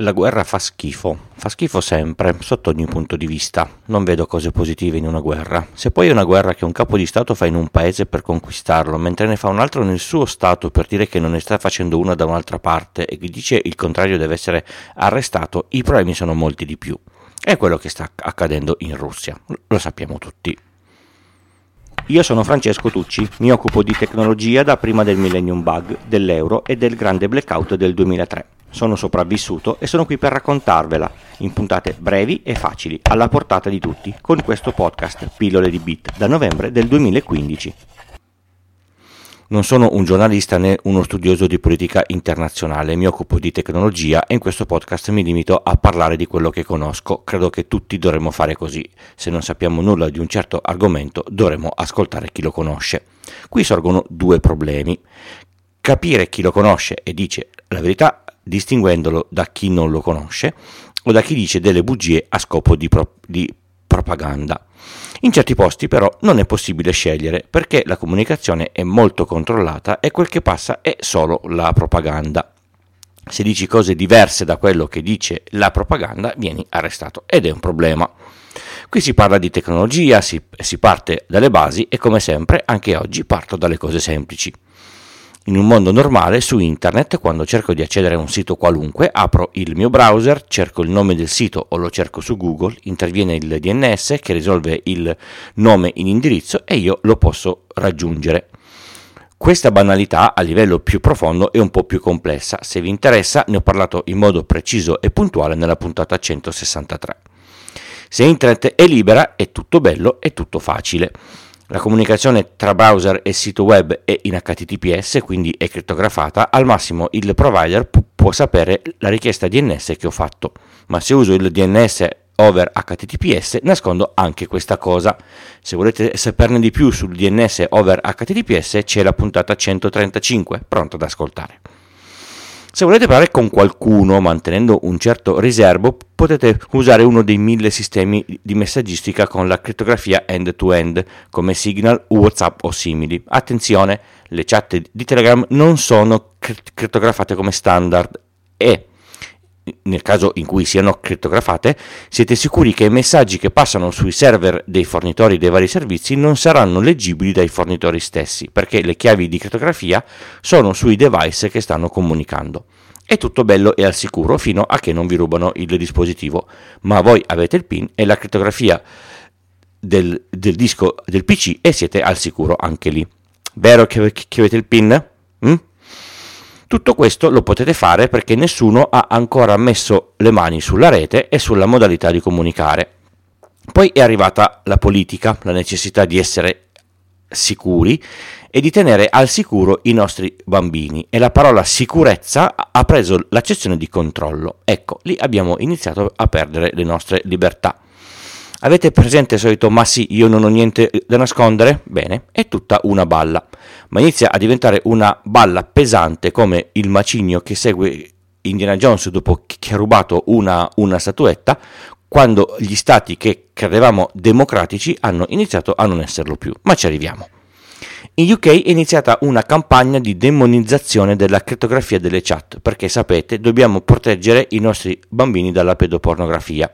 La guerra fa schifo, fa schifo sempre, sotto ogni punto di vista. Non vedo cose positive in una guerra. Se poi è una guerra che un capo di Stato fa in un paese per conquistarlo, mentre ne fa un altro nel suo Stato per dire che non ne sta facendo una da un'altra parte e che dice il contrario deve essere arrestato, i problemi sono molti di più. È quello che sta accadendo in Russia, lo sappiamo tutti. Io sono Francesco Tucci, mi occupo di tecnologia da prima del Millennium Bug, dell'euro e del grande blackout del 2003. Sono sopravvissuto e sono qui per raccontarvela, in puntate brevi e facili, alla portata di tutti, con questo podcast Pillole di Bit, da novembre del 2015. Non sono un giornalista né uno studioso di politica internazionale, mi occupo di tecnologia e in questo podcast mi limito a parlare di quello che conosco. Credo che tutti dovremmo fare così. Se non sappiamo nulla di un certo argomento, dovremmo ascoltare chi lo conosce. Qui sorgono due problemi. Capire chi lo conosce e dice la verità, distinguendolo da chi non lo conosce o da chi dice delle bugie a scopo di, pro- di propaganda. In certi posti però non è possibile scegliere perché la comunicazione è molto controllata e quel che passa è solo la propaganda. Se dici cose diverse da quello che dice la propaganda vieni arrestato ed è un problema. Qui si parla di tecnologia, si, si parte dalle basi e come sempre anche oggi parto dalle cose semplici. In un mondo normale su internet, quando cerco di accedere a un sito qualunque, apro il mio browser, cerco il nome del sito o lo cerco su Google, interviene il DNS che risolve il nome in indirizzo e io lo posso raggiungere. Questa banalità a livello più profondo è un po' più complessa, se vi interessa ne ho parlato in modo preciso e puntuale nella puntata 163. Se internet è libera è tutto bello e tutto facile. La comunicazione tra browser e sito web è in HTTPS, quindi è crittografata. Al massimo il provider pu- può sapere la richiesta DNS che ho fatto, ma se uso il DNS over HTTPS nascondo anche questa cosa. Se volete saperne di più sul DNS over HTTPS c'è la puntata 135, pronta ad ascoltare. Se volete parlare con qualcuno mantenendo un certo riservo, potete usare uno dei mille sistemi di messaggistica con la crittografia end-to-end, come Signal, WhatsApp o simili. Attenzione, le chat di Telegram non sono crittografate come standard e nel caso in cui siano crittografate, siete sicuri che i messaggi che passano sui server dei fornitori dei vari servizi non saranno leggibili dai fornitori stessi, perché le chiavi di crittografia sono sui device che stanno comunicando. È tutto bello e al sicuro fino a che non vi rubano il dispositivo, ma voi avete il PIN e la crittografia del, del disco del PC e siete al sicuro anche lì. Vero che, che avete il PIN? Mm? Tutto questo lo potete fare perché nessuno ha ancora messo le mani sulla rete e sulla modalità di comunicare. Poi è arrivata la politica, la necessità di essere sicuri e di tenere al sicuro i nostri bambini e la parola sicurezza ha preso l'accezione di controllo. Ecco, lì abbiamo iniziato a perdere le nostre libertà. Avete presente il solito ma sì, io non ho niente da nascondere? Bene, è tutta una balla, ma inizia a diventare una balla pesante come il macigno che segue Indiana Jones dopo che ha rubato una, una statuetta, quando gli stati che credevamo democratici hanno iniziato a non esserlo più. Ma ci arriviamo. In UK è iniziata una campagna di demonizzazione della crittografia delle chat, perché sapete, dobbiamo proteggere i nostri bambini dalla pedopornografia.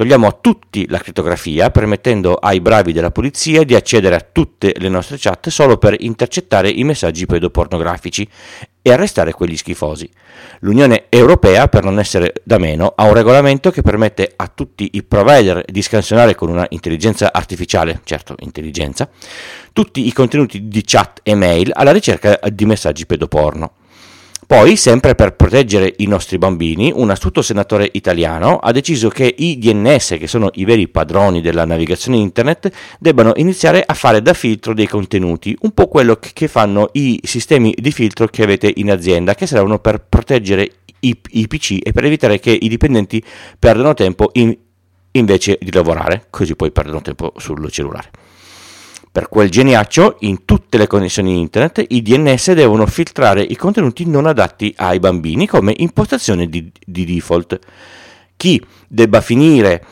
Togliamo a tutti la crittografia, permettendo ai bravi della polizia di accedere a tutte le nostre chat solo per intercettare i messaggi pedopornografici e arrestare quegli schifosi. L'Unione Europea, per non essere da meno, ha un regolamento che permette a tutti i provider di scansionare con una intelligenza artificiale, certo intelligenza, tutti i contenuti di chat e mail alla ricerca di messaggi pedoporno. Poi, sempre per proteggere i nostri bambini, un astuto senatore italiano ha deciso che i DNS, che sono i veri padroni della navigazione internet, debbano iniziare a fare da filtro dei contenuti, un po' quello che fanno i sistemi di filtro che avete in azienda, che servono per proteggere i, i PC e per evitare che i dipendenti perdano tempo in, invece di lavorare, così poi perdono tempo sul cellulare. Per quel geniaccio, in tutte le connessioni internet, i DNS devono filtrare i contenuti non adatti ai bambini come impostazione di, di default. Chi debba finire,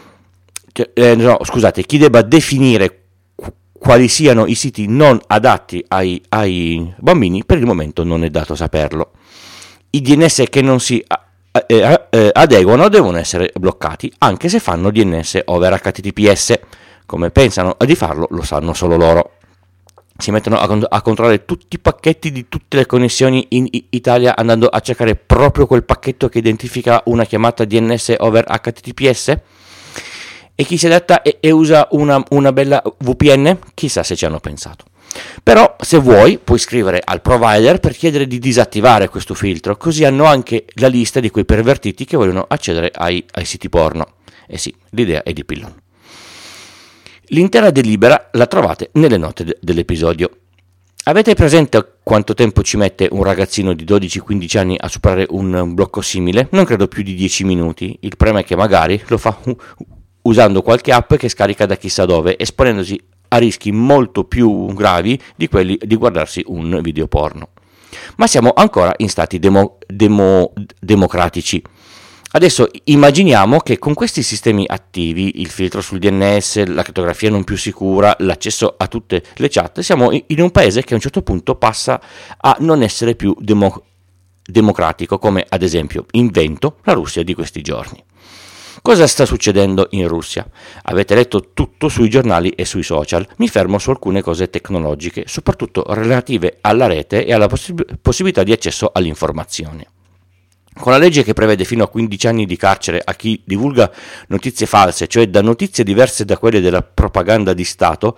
eh, no, scusate, chi debba definire quali siano i siti non adatti ai, ai, bambini, per il momento non è dato saperlo. I DNS che non si eh, eh, adeguano devono essere bloccati, anche se fanno DNS over HTTPS. Come pensano di farlo lo sanno solo loro. Si mettono a, con- a controllare tutti i pacchetti di tutte le connessioni in I- Italia andando a cercare proprio quel pacchetto che identifica una chiamata DNS over HTTPS? E chi si adatta e, e usa una, una bella VPN? Chissà se ci hanno pensato. Però se vuoi puoi scrivere al provider per chiedere di disattivare questo filtro, così hanno anche la lista di quei pervertiti che vogliono accedere ai, ai siti porno. E sì, l'idea è di Pillon. L'intera delibera la trovate nelle note de- dell'episodio. Avete presente quanto tempo ci mette un ragazzino di 12-15 anni a superare un blocco simile? Non credo più di 10 minuti. Il problema è che magari lo fa usando qualche app che scarica da chissà dove, esponendosi a rischi molto più gravi di quelli di guardarsi un video porno. Ma siamo ancora in stati demo, demo, democratici. Adesso immaginiamo che con questi sistemi attivi, il filtro sul DNS, la crittografia non più sicura, l'accesso a tutte le chat, siamo in un paese che a un certo punto passa a non essere più demo, democratico, come ad esempio invento la Russia di questi giorni. Cosa sta succedendo in Russia? Avete letto tutto sui giornali e sui social. Mi fermo su alcune cose tecnologiche, soprattutto relative alla rete e alla possib- possibilità di accesso all'informazione. Con la legge che prevede fino a 15 anni di carcere a chi divulga notizie false, cioè da notizie diverse da quelle della propaganda di Stato,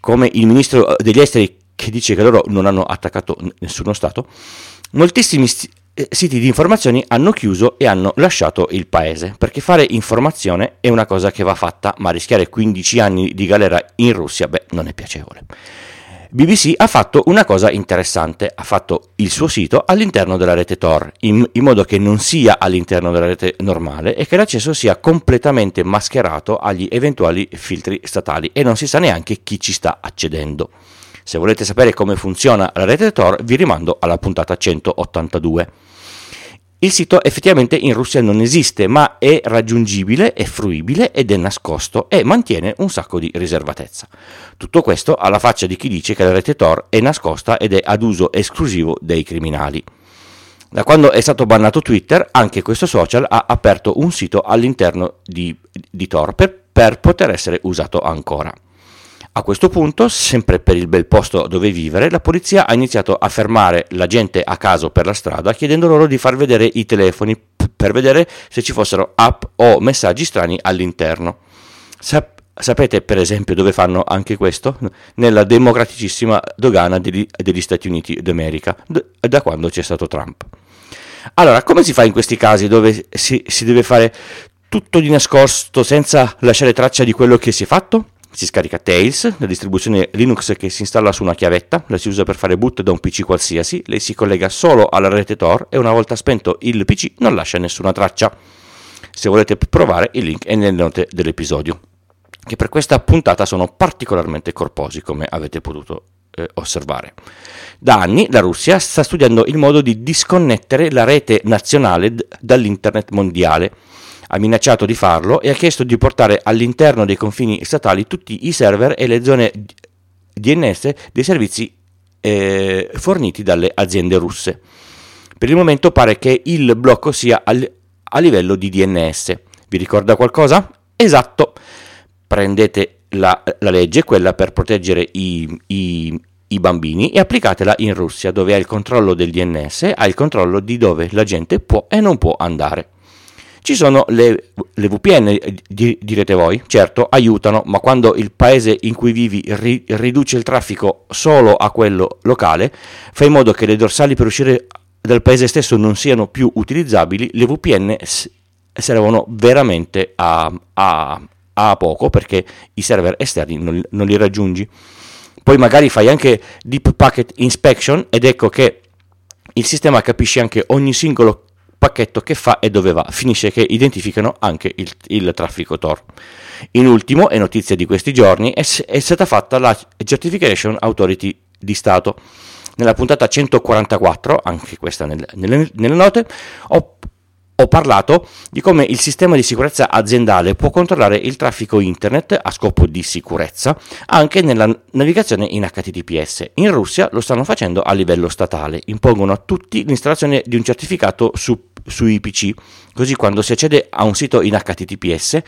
come il ministro degli esteri che dice che loro non hanno attaccato nessuno Stato, moltissimi eh, siti di informazioni hanno chiuso e hanno lasciato il paese, perché fare informazione è una cosa che va fatta, ma rischiare 15 anni di galera in Russia, beh, non è piacevole. BBC ha fatto una cosa interessante, ha fatto il suo sito all'interno della rete Tor, in, in, modo che non sia all'interno della rete normale e che l'accesso sia completamente mascherato agli eventuali filtri statali e non si sa neanche chi ci sta accedendo. Se volete sapere come funziona la rete Tor, vi rimando alla puntata 182. Il sito effettivamente in Russia non esiste, ma è raggiungibile, è fruibile ed è nascosto e mantiene un sacco di riservatezza. Tutto questo alla faccia di chi dice che la rete Tor è nascosta ed è ad uso esclusivo dei criminali. Da quando è stato bannato Twitter, anche questo social ha aperto un sito all'interno di, di Tor per, per poter essere usato ancora. A questo punto, sempre per il bel posto dove vivere, la polizia ha iniziato a fermare la gente a caso per la strada chiedendo loro di far vedere i telefoni per vedere se ci fossero app o messaggi strani all'interno. Sap- sapete per esempio dove fanno anche questo? Nella democraticissima dogana degli, degli Stati Uniti d'America, d- da quando c'è stato Trump. Allora, come si fa in questi casi dove si, si deve fare tutto di nascosto senza lasciare traccia di quello che si è fatto? Si scarica Tails, la distribuzione Linux che si installa su una chiavetta, la si usa per fare boot da un PC qualsiasi, lei si collega solo alla rete Tor e una volta spento il PC non lascia nessuna traccia. Se volete provare il link è nelle note dell'episodio, che per questa puntata sono particolarmente corposi come avete potuto eh, osservare. Da anni la Russia sta studiando il modo di disconnettere la rete nazionale d- dall'internet mondiale ha minacciato di farlo e ha chiesto di portare all'interno dei confini statali tutti i server e le zone DNS dei servizi eh, forniti dalle aziende russe. Per il momento pare che il blocco sia al, a livello di DNS. Vi ricorda qualcosa? Esatto. Prendete la, la legge, quella per proteggere i, i, i bambini, e applicatela in Russia, dove ha il controllo del DNS, ha il controllo di dove la gente può e non può andare. Ci sono le, le VPN, direte voi, certo, aiutano, ma quando il paese in cui vivi ri, riduce il traffico solo a quello locale, fa in modo che le dorsali per uscire dal paese stesso non siano più utilizzabili, le VPN servono veramente a, a, a poco perché i server esterni non, non li raggiungi. Poi magari fai anche deep packet inspection ed ecco che il sistema capisce anche ogni singolo pacchetto che fa e dove va, finisce che identificano anche il, il traffico Tor. In ultimo, è notizia di questi giorni, è, è stata fatta la Certification Authority di Stato. Nella puntata 144, anche questa nel, nelle, nelle, note, ho, ho parlato di come il sistema di sicurezza aziendale può controllare il traffico internet a scopo di sicurezza anche nella navigazione in HTTPS. In Russia lo stanno facendo a livello statale, impongono a tutti l'installazione di un certificato su sui PC. Così quando si accede a un sito in HTTPS,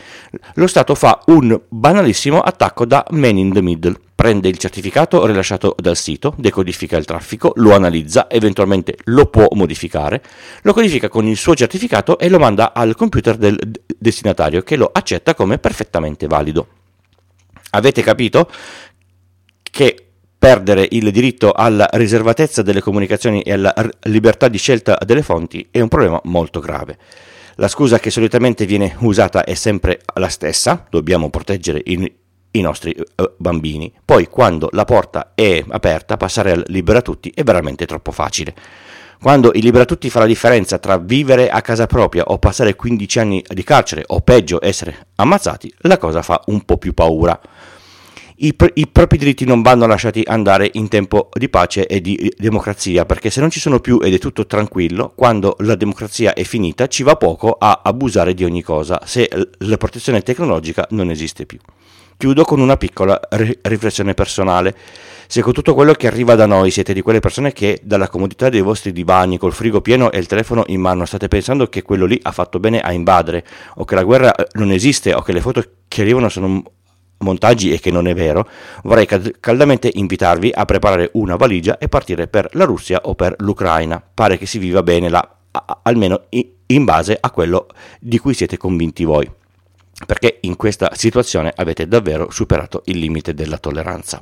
lo Stato fa un banalissimo attacco da man in the middle. Prende il certificato rilasciato dal sito, decodifica il traffico, lo analizza, eventualmente lo può modificare, lo codifica con il suo certificato e lo manda al computer del destinatario che lo accetta come perfettamente valido. Avete capito che perdere il diritto alla riservatezza delle comunicazioni e alla libertà di scelta delle fonti è un problema molto grave. La scusa che solitamente viene usata è sempre la stessa, dobbiamo proteggere i, i nostri uh, bambini. Poi quando la porta è aperta, passare al libera tutti è veramente troppo facile. Quando il libera tutti fa la differenza tra vivere a casa propria o passare 15 anni di carcere o peggio essere ammazzati, la cosa fa un po' più paura i, pr- i, propri diritti non vanno lasciati andare in tempo di pace e di democrazia, perché se non ci sono più ed è tutto tranquillo, quando la democrazia è finita ci va poco a abusare di ogni cosa, se la protezione tecnologica non esiste più. Chiudo con una piccola ri- riflessione personale. Se con tutto quello che arriva da noi siete di quelle persone che dalla comodità dei vostri divani, col frigo pieno e il telefono in mano, state pensando che quello lì ha fatto bene a invadere, o che la guerra eh, non esiste, o che le foto che arrivano sono montaggi e che non è vero, vorrei caldamente invitarvi a preparare una valigia e partire per la Russia o per l'Ucraina. Pare che si viva bene là, almeno in base a quello di cui siete convinti voi, perché in questa situazione avete davvero superato il limite della tolleranza.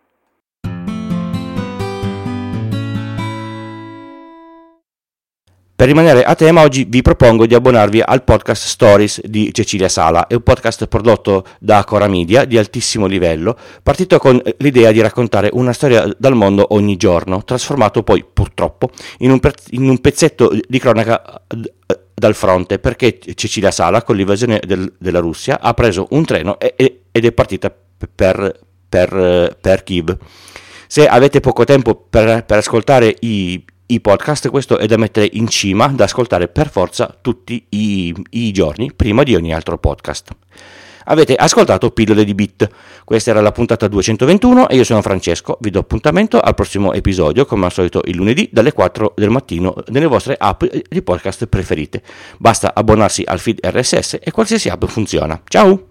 Per rimanere a tema, oggi vi propongo di abbonarvi al podcast Stories di Cecilia Sala. È un podcast prodotto da Cora Media di altissimo livello, partito con l'idea di raccontare una storia dal mondo ogni giorno, trasformato poi purtroppo in un, in un pezzetto di cronaca dal fronte, perché Cecilia Sala, con l'invasione del, della Russia, ha preso un treno e, ed è partita per, per, per Kiev. Se avete poco tempo per, per ascoltare i, i podcast, questo è da mettere in cima, da ascoltare per forza tutti i, i giorni, prima di ogni altro podcast. Avete ascoltato Pillole di Bit, questa era la puntata 221 e io sono Francesco, vi do appuntamento al prossimo episodio, come al solito il lunedì dalle 4 del mattino nelle vostre app di podcast preferite. Basta abbonarsi al feed RSS e qualsiasi app funziona. Ciao!